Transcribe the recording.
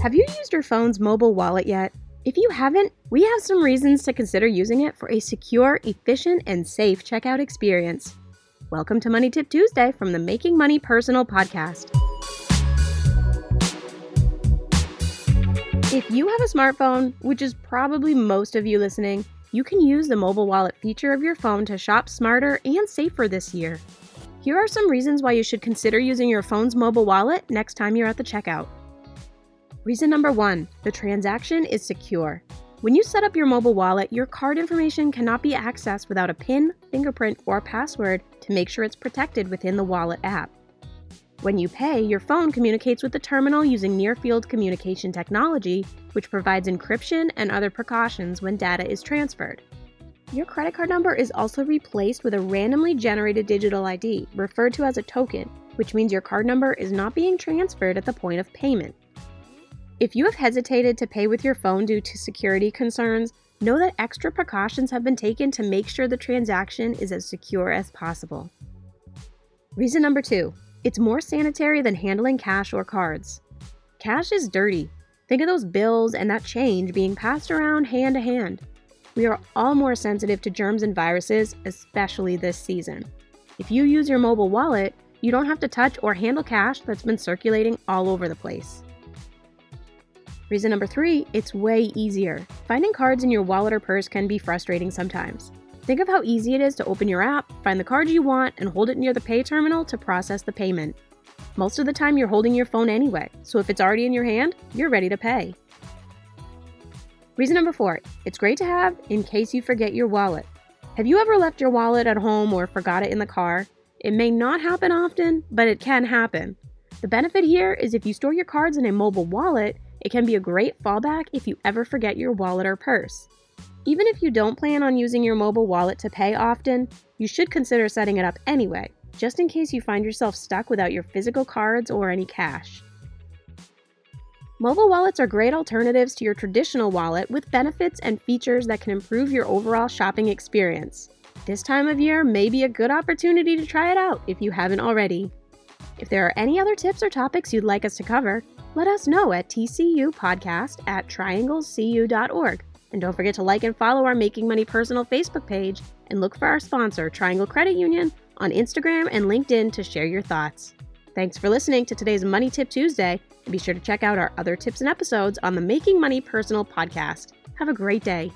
Have you used your phone's mobile wallet yet? If you haven't, we have some reasons to consider using it for a secure, efficient, and safe checkout experience. Welcome to Money Tip Tuesday from the Making Money Personal podcast. If you have a smartphone, which is probably most of you listening, you can use the mobile wallet feature of your phone to shop smarter and safer this year. Here are some reasons why you should consider using your phone's mobile wallet next time you're at the checkout. Reason number one the transaction is secure. When you set up your mobile wallet, your card information cannot be accessed without a PIN, fingerprint, or password to make sure it's protected within the wallet app. When you pay, your phone communicates with the terminal using near field communication technology, which provides encryption and other precautions when data is transferred. Your credit card number is also replaced with a randomly generated digital ID, referred to as a token, which means your card number is not being transferred at the point of payment. If you have hesitated to pay with your phone due to security concerns, know that extra precautions have been taken to make sure the transaction is as secure as possible. Reason number two it's more sanitary than handling cash or cards. Cash is dirty. Think of those bills and that change being passed around hand to hand. We are all more sensitive to germs and viruses, especially this season. If you use your mobile wallet, you don't have to touch or handle cash that's been circulating all over the place. Reason number three, it's way easier. Finding cards in your wallet or purse can be frustrating sometimes. Think of how easy it is to open your app, find the card you want, and hold it near the pay terminal to process the payment. Most of the time, you're holding your phone anyway, so if it's already in your hand, you're ready to pay. Reason number four, it's great to have in case you forget your wallet. Have you ever left your wallet at home or forgot it in the car? It may not happen often, but it can happen. The benefit here is if you store your cards in a mobile wallet, it can be a great fallback if you ever forget your wallet or purse. Even if you don't plan on using your mobile wallet to pay often, you should consider setting it up anyway, just in case you find yourself stuck without your physical cards or any cash. Mobile wallets are great alternatives to your traditional wallet with benefits and features that can improve your overall shopping experience. This time of year may be a good opportunity to try it out if you haven't already. If there are any other tips or topics you'd like us to cover, let us know at tcupodcast at trianglescu.org. And don't forget to like and follow our Making Money Personal Facebook page and look for our sponsor, Triangle Credit Union, on Instagram and LinkedIn to share your thoughts. Thanks for listening to today's Money Tip Tuesday, and be sure to check out our other tips and episodes on the Making Money Personal podcast. Have a great day.